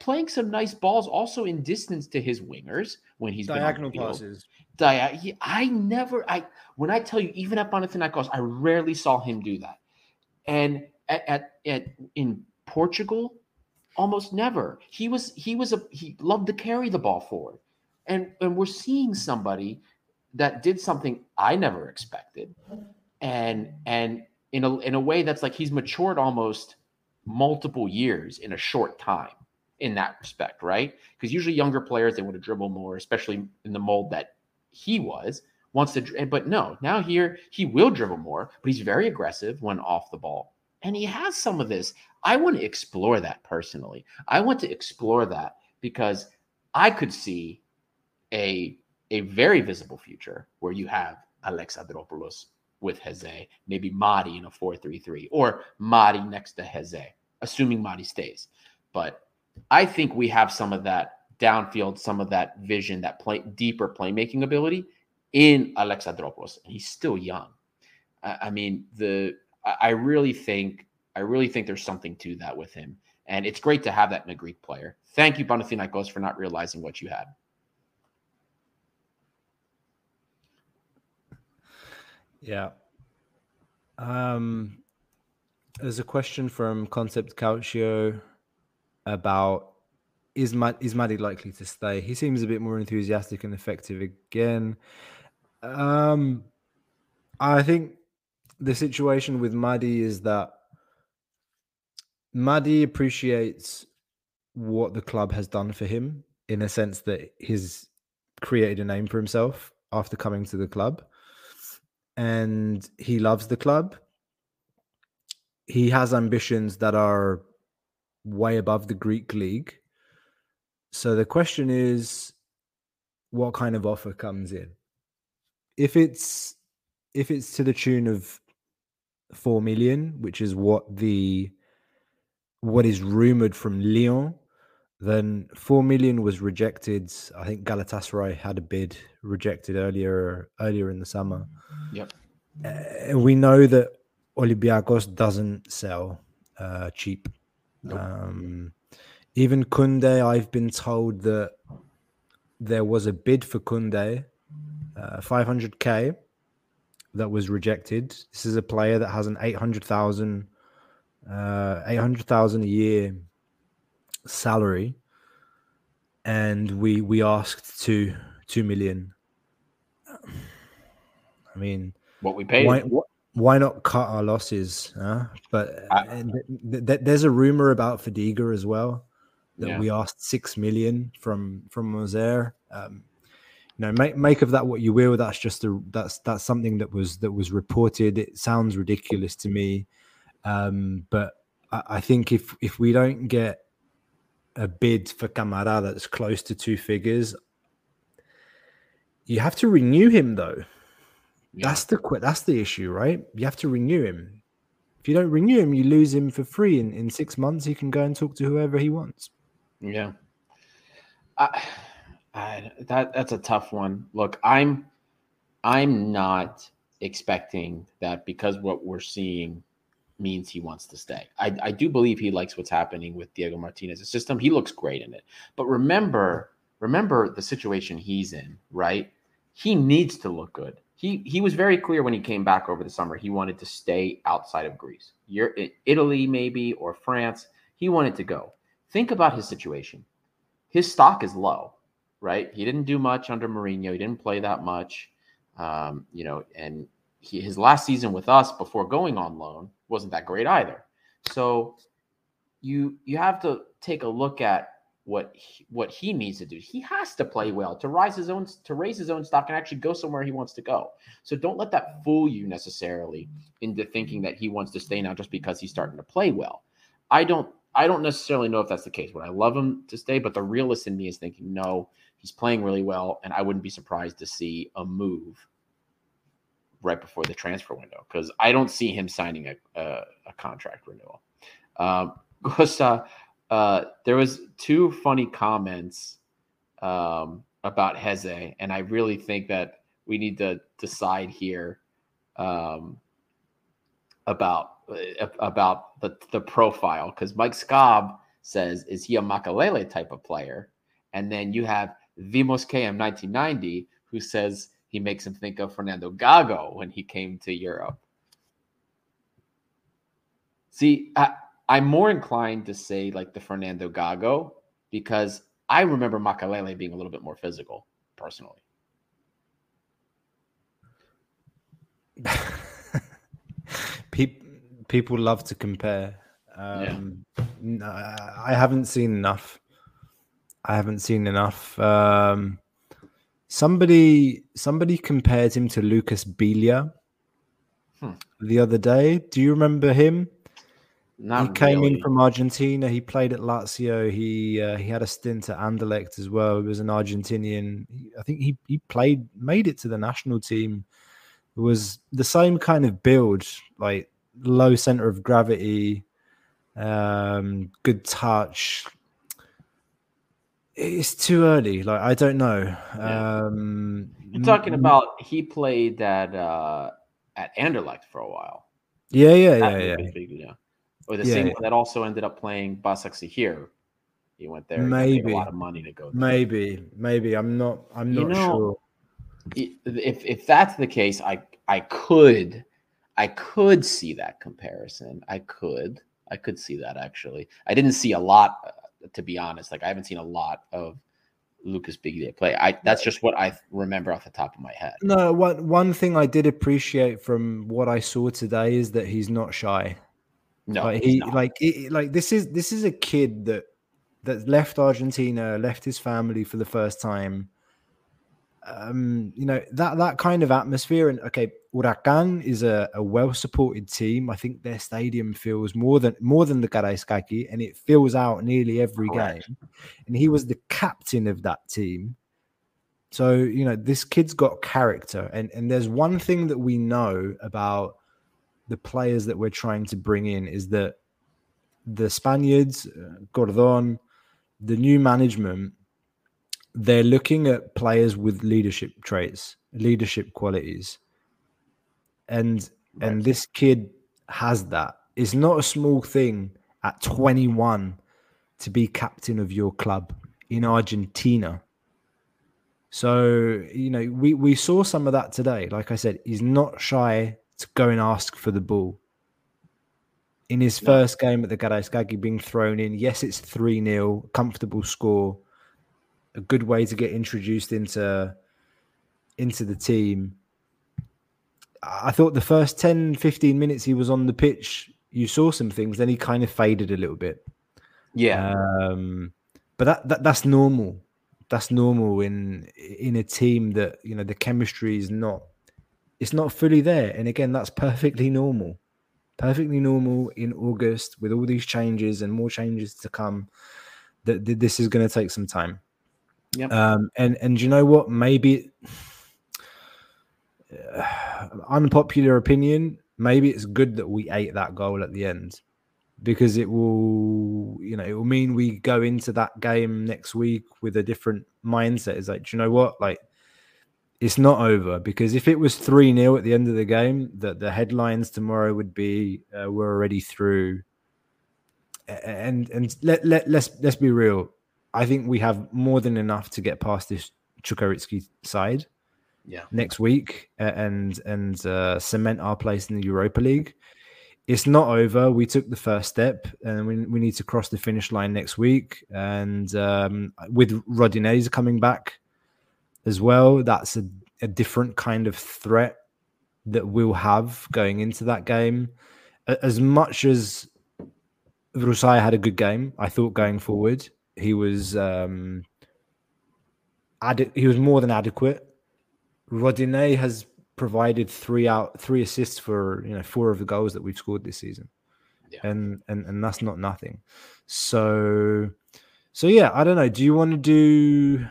playing some nice balls also in distance to his wingers when he's diagonal passes. Dia- he, I never, I when I tell you, even at Panathinaikos, I rarely saw him do that. And at, at, at in Portugal, almost never. He was he was a he loved to carry the ball forward, and and we're seeing somebody that did something I never expected, and and in a in a way that's like he's matured almost multiple years in a short time in that respect, right? Because usually younger players they want to dribble more, especially in the mold that he was wants to. But no, now here he will dribble more, but he's very aggressive when off the ball, and he has some of this. I want to explore that personally. I want to explore that because I could see a a very visible future where you have Alexandropoulos with Hezze, maybe Mady in a 4-3-3, or Mady next to Hezze, assuming Mady stays. But I think we have some of that downfield, some of that vision, that play deeper playmaking ability in Alexandropoulos, and he's still young. I, I mean, the I really think I really think there's something to that with him, and it's great to have that in a Greek player. Thank you, Panathinaikos, for not realizing what you had. Yeah. Um, there's a question from Concept Calcio about is Mad- is Mady likely to stay? He seems a bit more enthusiastic and effective again. Um, I think the situation with Mady is that Mady appreciates what the club has done for him in a sense that he's created a name for himself after coming to the club and he loves the club. He has ambitions that are way above the Greek league. So the question is what kind of offer comes in? If it's if it's to the tune of 4 million, which is what the what is rumored from Lyon, then 4 million was rejected. I think Galatasaray had a bid rejected earlier earlier in the summer. Yep. Uh, we know that Olympiacos doesn't sell uh, cheap. Nope. Um, even Kunde, I've been told that there was a bid for Kunde, uh, 500k, that was rejected. This is a player that has an 800,000, uh, 800,000 a year salary, and we we asked two two million. I mean, what we paid. Why, why not cut our losses? Huh? But I, th- th- there's a rumor about Fadiga as well that yeah. we asked six million from from Moser. Um, you know, make make of that what you will. That's just a that's that's something that was that was reported. It sounds ridiculous to me, um, but I, I think if if we don't get a bid for Camara that's close to two figures, you have to renew him though. Yeah. That's the that's the issue, right? You have to renew him. If you don't renew him, you lose him for free. In in six months, he can go and talk to whoever he wants. Yeah, I, I, that that's a tough one. Look, I'm I'm not expecting that because what we're seeing means he wants to stay. I, I do believe he likes what's happening with Diego Martinez's system. He looks great in it. But remember, remember the situation he's in, right? He needs to look good. He he was very clear when he came back over the summer. He wanted to stay outside of Greece. You're in Italy maybe or France. He wanted to go. Think about his situation. His stock is low, right? He didn't do much under Mourinho. He didn't play that much. Um, you know, and he, his last season with us before going on loan wasn't that great either. So you you have to take a look at what he, what he needs to do. He has to play well to rise his own to raise his own stock and actually go somewhere he wants to go. So don't let that fool you necessarily into thinking that he wants to stay now just because he's starting to play well. I don't I don't necessarily know if that's the case. Would I love him to stay? But the realist in me is thinking no, he's playing really well, and I wouldn't be surprised to see a move right before the transfer window because I don't see him signing a, a, a contract renewal. Um, <laughs> uh, there was two funny comments um, about Hezze, and I really think that we need to decide here um, about uh, about the the profile because Mike Scobb says is he a Makelele type of player, and then you have Vimos KM 1990 who says he makes him think of Fernando Gago when he came to Europe. See, I, I'm more inclined to say like the Fernando Gago because I remember Makelele being a little bit more physical, personally. <laughs> people love to compare. Um, yeah. I haven't seen enough. I haven't seen enough. Um, Somebody somebody compared him to Lucas Biglia hmm. the other day. Do you remember him? Not he came really. in from Argentina. He played at Lazio. He uh, he had a stint at Anderlecht as well. He was an Argentinian. I think he he played made it to the national team. It was the same kind of build, like low center of gravity, um, good touch, it's too early. Like I don't know. Yeah. Um, You're talking about he played at uh, at Anderlecht for a while. Yeah, yeah, yeah, yeah. yeah. Or the yeah, same yeah. that also ended up playing Başakşehir. Here. He went there. Maybe a lot of money to go. There. Maybe, maybe I'm not. I'm not you know, sure. If if that's the case, I I could I could see that comparison. I could I could see that actually. I didn't see a lot to be honest. Like I haven't seen a lot of Lucas Biglia play. I that's just what I remember off the top of my head. No, one one thing I did appreciate from what I saw today is that he's not shy. No, like he like he, like this is this is a kid that that left Argentina, left his family for the first time, um, you know that that kind of atmosphere. And okay, Huracan is a, a well supported team. I think their stadium feels more than more than the Karaiskaki, and it fills out nearly every Correct. game. And he was the captain of that team. So you know this kid's got character, and and there's one thing that we know about the players that we're trying to bring in is that the Spaniards, uh, Gordon, the new management they're looking at players with leadership traits, leadership qualities. And right. and this kid has that. It's not a small thing at 21 to be captain of your club in Argentina. So, you know, we, we saw some of that today. Like I said, he's not shy to go and ask for the ball. In his no. first game at the Karaiskaki being thrown in, yes, it's 3 0, comfortable score a good way to get introduced into into the team. I thought the first 10, 15 minutes he was on the pitch, you saw some things, then he kind of faded a little bit. Yeah. Um, but that, that that's normal that's normal in in a team that you know the chemistry is not it's not fully there and again that's perfectly normal perfectly normal in august with all these changes and more changes to come that, that this is going to take some time Yep. um and and you know what? Maybe <sighs> unpopular opinion maybe it's good that we ate that goal at the end because it will you know it will mean we go into that game next week with a different mindset. Is like you know what? Like it's not over because if it was 3-0 at the end of the game that the headlines tomorrow would be uh, we're already through. And and let, let let's let's be real i think we have more than enough to get past this Čukarički side Yeah. next week and and uh, cement our place in the Europa League. It's not over. We took the first step, and we, we need to cross the finish line next week. And um, with Rodinei coming back as well, that's a, a different kind of threat that we'll have going into that game. As much as Vrousai had a good game, I thought going forward he was um, ade- he was more than adequate. Rodinei has provided three out three assists for you know four of the goals that we've scored this season, Yeah. and and and that's not nothing. So, so yeah, I don't know. Do you want to do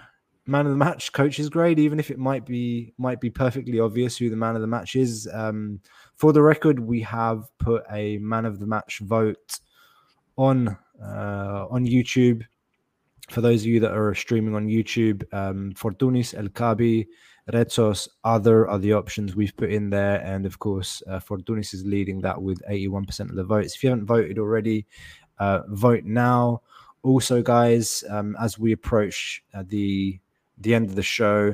man of the match, coach's grade, even if it might be might be perfectly obvious who the man of the match is? Um, for the record, we have put a man of the match vote on uh, on YouTube. For those of you that are streaming on YouTube, um, Fortounis, El Kaabi, Retsos, other are the options we've put in there. And of course, uh, Fortounis is leading that with 81% of the votes. If you haven't voted already, uh, vote now. Also, guys, um, as we approach uh, the the end of the show,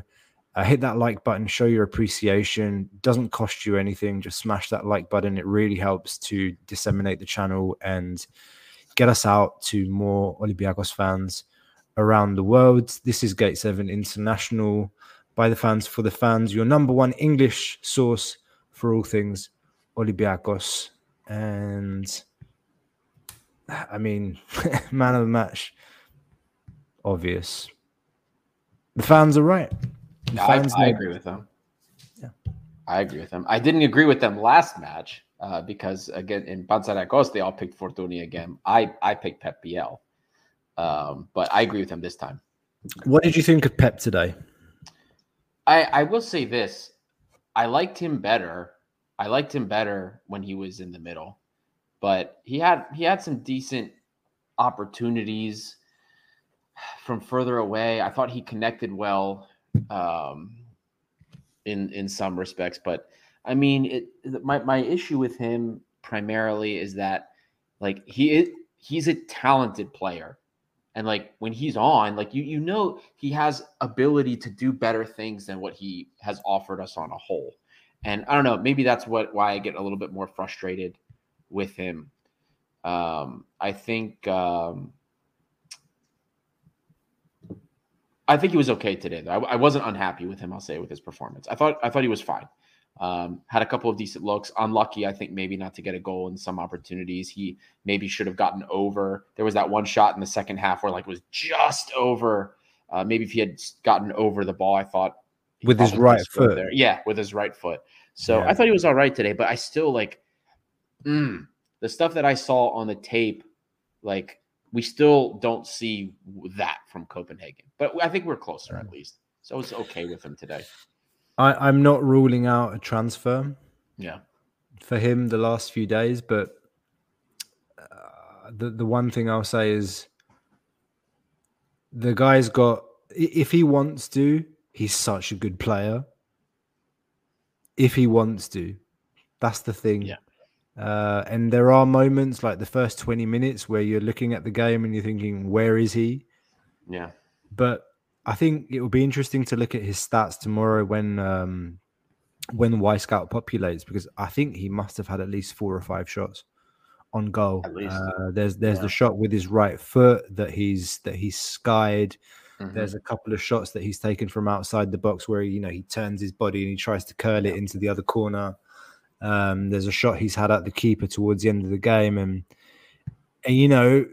uh, hit that like button, show your appreciation. Doesn't cost you anything. Just smash that like button. It really helps to disseminate the channel and get us out to more Olympiacos fans around the world. This is Gate 7 International by the fans for the fans, your number one English source for all things Olympiacos. And I mean, <laughs> man of the match, obvious. The fans are right. The I, fans I know- agree with them. Yeah. I agree with them. I didn't agree with them last match uh, because again in Panserraikos they all picked Fortuny again. I I picked Pep Biel, um, but I agree with him this time. What did you think of Pep today? I I will say this: I liked him better. I liked him better when he was in the middle, but he had he had some decent opportunities from further away. I thought he connected well um, in in some respects, but I mean, it my my issue with him primarily is that like he is he's a talented player. And like when he's on, like you you know he has ability to do better things than what he has offered us on a whole. And I don't know, maybe that's what why I get a little bit more frustrated with him. Um, I think um, I think he was okay today. Though. I, I wasn't unhappy with him. I'll say with his performance. I thought I thought he was fine. Um, had a couple of decent looks. Unlucky, I think, maybe not to get a goal in some opportunities. He maybe should have gotten over. There was that one shot in the second half where like was just over. Uh, maybe if he had gotten over the ball, I thought With his right foot. There. Yeah, with his right foot. So Yeah. I thought he was all right today, but I still like mm, the stuff that I saw on the tape. Like we still don't see that from Copenhagen, but I think we're closer at least. So it's okay with him today. I, I'm not ruling out a transfer. Yeah. for him the last few days, but uh, the the one thing I'll say is the guy's got if he wants to, he's such a good player. If he wants to, that's the thing. Yeah. Uh, and there are moments like the first 20 minutes where you're looking at the game and you're thinking, where is he? Yeah. but I think it will be interesting to look at his stats tomorrow when um, when Wyscout populates because I think he must have had at least four or five shots on goal. Uh, there's there's Yeah. the shot with his right foot that he's that he's skied. Mhm. There's a couple of shots that he's taken from outside the box where you know he turns his body and he tries to curl it into the other corner. Um, there's a shot he's had at the keeper towards the end of the game, and and you know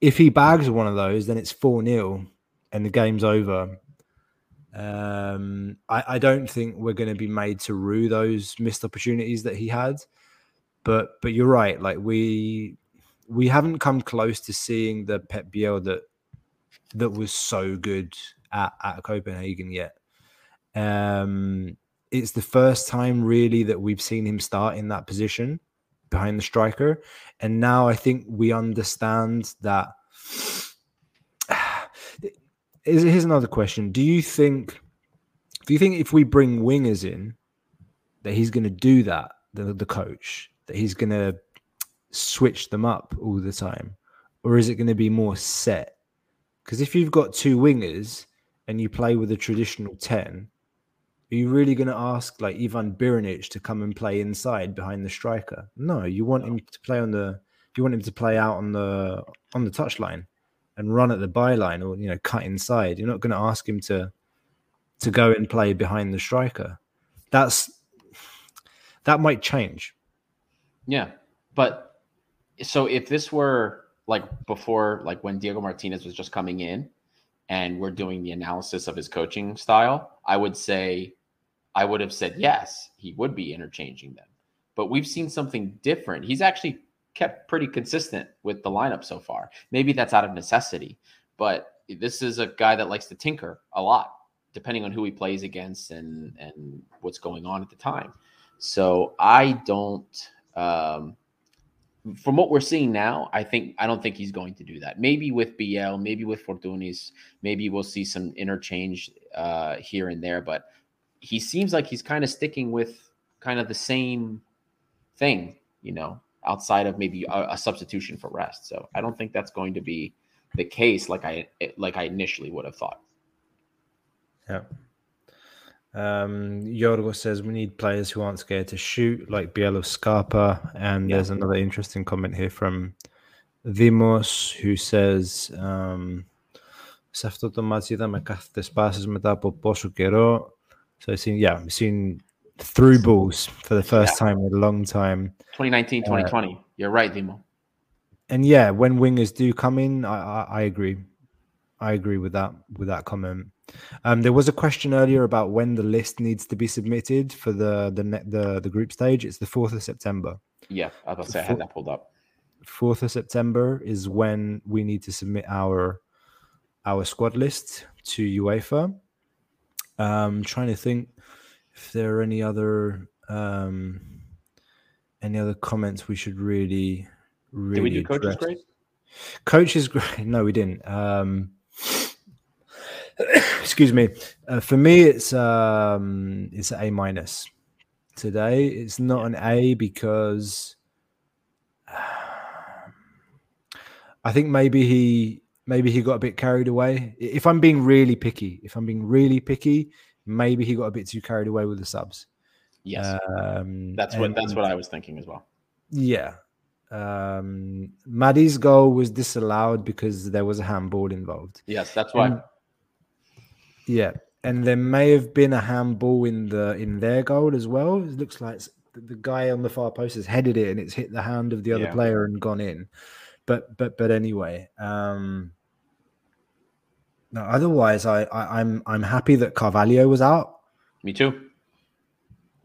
if he bags one of those, then it's four 0 and the game's over, um, I, I don't think we're going to be made to rue those missed opportunities that he had. But but you're right. Like we we haven't come close to seeing the Pep Biel that that was so good at, at Copenhagen yet. Um, it's the first time really that we've seen him start in that position behind the striker, and now I think we understand that. Here's another question: Do you think? Do you think if we bring wingers in, that he's going to do that? The the coach that he's going to switch them up all the time, or is it going to be more set? Because if you've got two wingers and you play with a traditional ten, are you really going to ask like Ivan Brnić to come and play inside behind the striker? No, you want him to play on the you want him to play out on the on the touchline and run at the byline or you know cut inside. You're not going to ask him to to go and play behind the striker. That's that might change. Yeah, but so if this were like before, like when Diego Martinez was just coming in, and we're doing the analysis of his coaching style, I would say I would have said yes, he would be interchanging them. But we've seen something different. He's actually kept pretty consistent with the lineup so far. Maybe that's out of necessity, but this is a guy that likes to tinker a lot, depending on who he plays against and and what's going on at the time. So I don't. Um, from what we're seeing now, I think I don't think he's going to do that. Maybe with Biel, maybe with Fortounis, maybe we'll see some interchange uh, here and there. But he seems like he's kind of sticking with kind of the same thing, you know, outside of maybe a, a, substitution for rest. So I don't think that's going to be the case like I like I initially would have thought. Yeah. Um, Yorgo says we need players who aren't scared to shoot, like Bielo Scarpa. And yeah. there's another interesting comment here from Dimos who says um, σε αυτό το μάτι είδαμε κάθετες πάσες μετά από πόσο καιρό so I've seen, yeah, I've seen through balls for the first yeah. time in a long time. 2019, 2020. Uh, You're right, Dimo. And yeah, when wingers do come in, I, I, I agree. I agree with that with that comment. Um, there was a question earlier about when the list needs to be submitted for the the the, the group stage. It's the fourth of September. Yeah, I was say I had that pulled up. Fourth of September is when we need to submit our our squad list to UEFA. Um, trying to think if there are any other um, any other comments we should really really. Did we do coaches great? Coaches great. <laughs> No, we didn't. Um, <coughs> excuse me. Uh, for me, it's um, it's A minus today. It's not an A because <sighs> I think maybe he maybe he got a bit carried away. If I'm being really picky, if I'm being really picky, maybe he got a bit too carried away with the subs. Yes, um, that's what and, that's what I was thinking as well. Yeah, um, Mady's goal was disallowed because there was a handball involved. Yes, that's why. And, yeah, and there may have been a handball in the in their goal as well. It looks like the guy on the far post has headed it and it's hit the hand of the other yeah. player and gone in. But but but anyway, um, no, otherwise, I, I am I'm, I'm happy that Carvalho was out. Me too.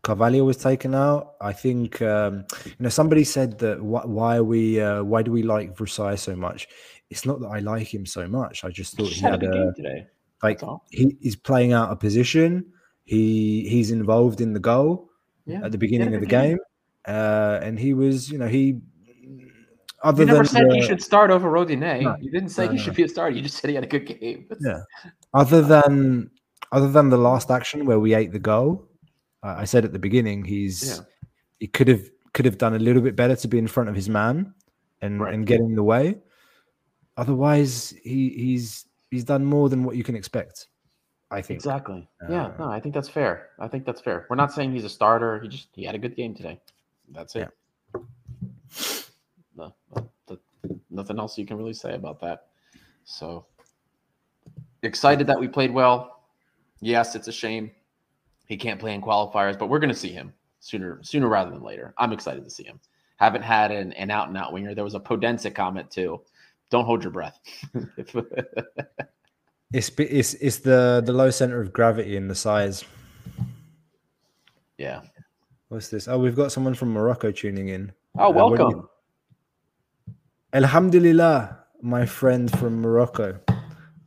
Carvalho was taken out. I think um, you know somebody said that wh- why are we uh, why do we like Vrousai so much? It's not that I like him so much. I just thought he had, a, today. like he, he's playing out a position. He he's involved in the goal yeah, at the beginning of the game, game. Uh, and he was you know he other you never than said the, he should start over Rodinei. No, you didn't say no, he no. should be a starter. You just said he had a good game. yeah. <laughs> Other than other than the last action where we ate the goal, uh, I said at the beginning he's yeah. he could have could have done a little bit better to be in front of his man and right. and get in the way. Otherwise, he he's he's done more than what you can expect. I think exactly. Uh, yeah, no, I think that's fair. I think that's fair. We're not saying he's a starter. He just he had a good game today. That's it. Yeah no, nothing else you can really say about that. So excited that we played well. Yes, it's a shame he can't play in qualifiers, but we're going to see him sooner sooner rather than later. I'm excited to see him. Haven't had an, an out and out winger. There was a Podence comment too. Don't hold your breath. <laughs> It's it's it's the the low center of gravity and the size. Yeah. What's this? Oh, we've got someone from Morocco tuning in. Oh, welcome. Uh, Alhamdulillah, my friend from Morocco.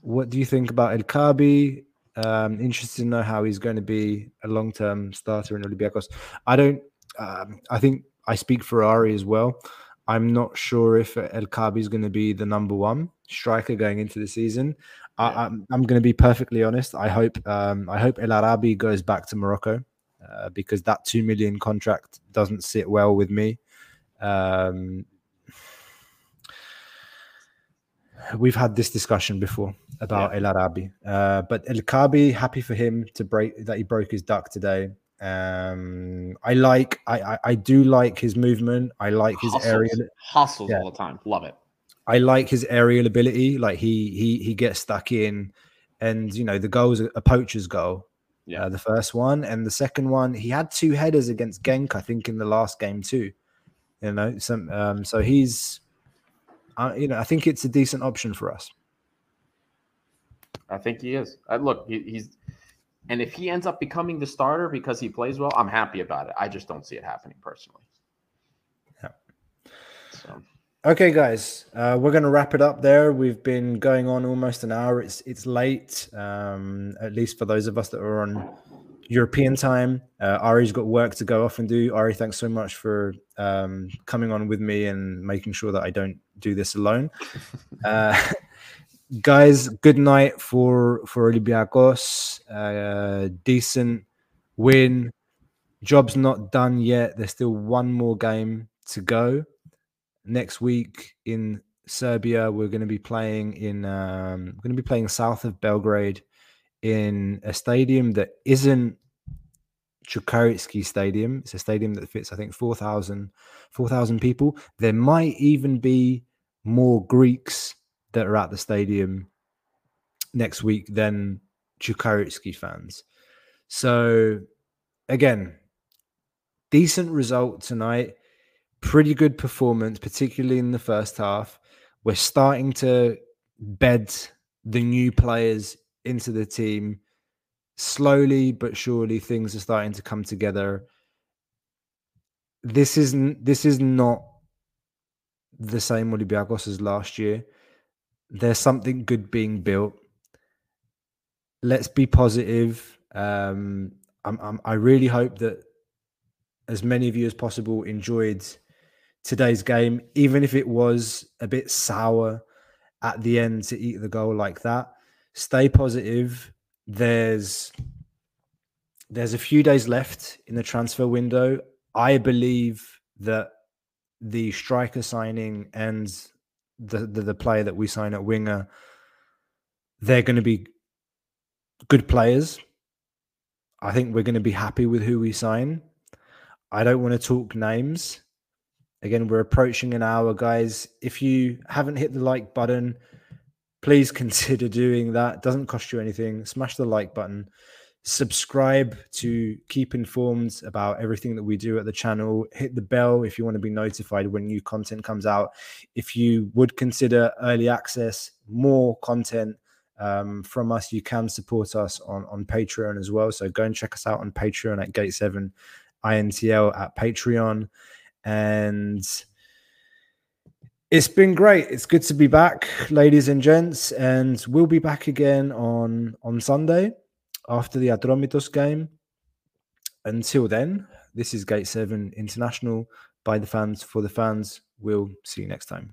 What do you think about El Kaabi? Um, interested to know how he's going to be a long term starter in Olympiacos. I don't. Um, I think I speak for Ari as well. I'm not sure if El Kaabi is going to be the number one striker going into the season. I, am I'm, I'm going to be perfectly honest. I hope um, I hope El Arabi goes back to Morocco uh, because that two million contract doesn't sit well with me. Um, we've had this discussion before about yeah. El Arabi, uh, but El Kaabi, happy for him to break that he broke his duck today. Um, I like, I, I, I do like his movement. I like his hustles, aerial hustles yeah. all the time. Love it. I like his aerial ability. Like he he he gets stuck in, and you know the goal is a poacher's goal. Yeah, uh, the first one and the second one, he had two headers against Genk, I think, in the last game too. You know, some um, so he's, uh, you know, I think it's a decent option for us. I think he is. Uh, look, he, he's and if he ends up becoming the starter because he plays well, I'm happy about it. I just don't see it happening personally. Yeah. So. Okay, guys, uh, we're going to wrap it up there. We've been going on almost an hour. It's it's late, um, at least for those of us that are on European time. Uh, Ari's got work to go off and do. Ari, thanks so much for um, coming on with me and making sure that I don't do this alone. Uh, <laughs> guys, good night for for Olympiacos. Uh, decent win. Job's not done yet. There's still one more game to go. Next week in Serbia, we're going to be playing in. Um, going to be playing south of Belgrade in a stadium that isn't Čukarički Stadium. It's a stadium that fits, I think, 4,000 4, people. There might even be more Greeks that are at the stadium next week than Čukarički fans. So again, decent result tonight. Pretty good performance, particularly in the first half. We're starting to bed the new players into the team. Slowly but surely, things are starting to come together. This isn't. This is not the same Olympiacos as last year there's something good being built. Let's be positive. Um, I'm, I'm, I really hope that as many of you as possible enjoyed today's game, even if it was a bit sour at the end to eat the goal like that. Stay positive. There's there's a few days left in the transfer window. I believe that the striker signing and the, the, the player that we sign at winger, they're going to be good players. I think we're going to be happy with who we sign. I don't want to talk names. Again, we're approaching an hour, guys. If you haven't hit the like button, please <laughs> consider doing that. Doesn't cost you anything. Smash the like button subscribe to keep informed about everything that we do at the channel. Hit the bell if you want to be notified when new content comes out. If you would consider early access more content um, from us you can support us on on patreon as well. So go and check us out on patreon at gate 7 intl at patreon. And it's been great. It's good to be back ladies and gents. And we'll be back again on on sunday after the Atromitos game. Until then, this is Gate 7 International by the fans, for the fans. We'll see you next time.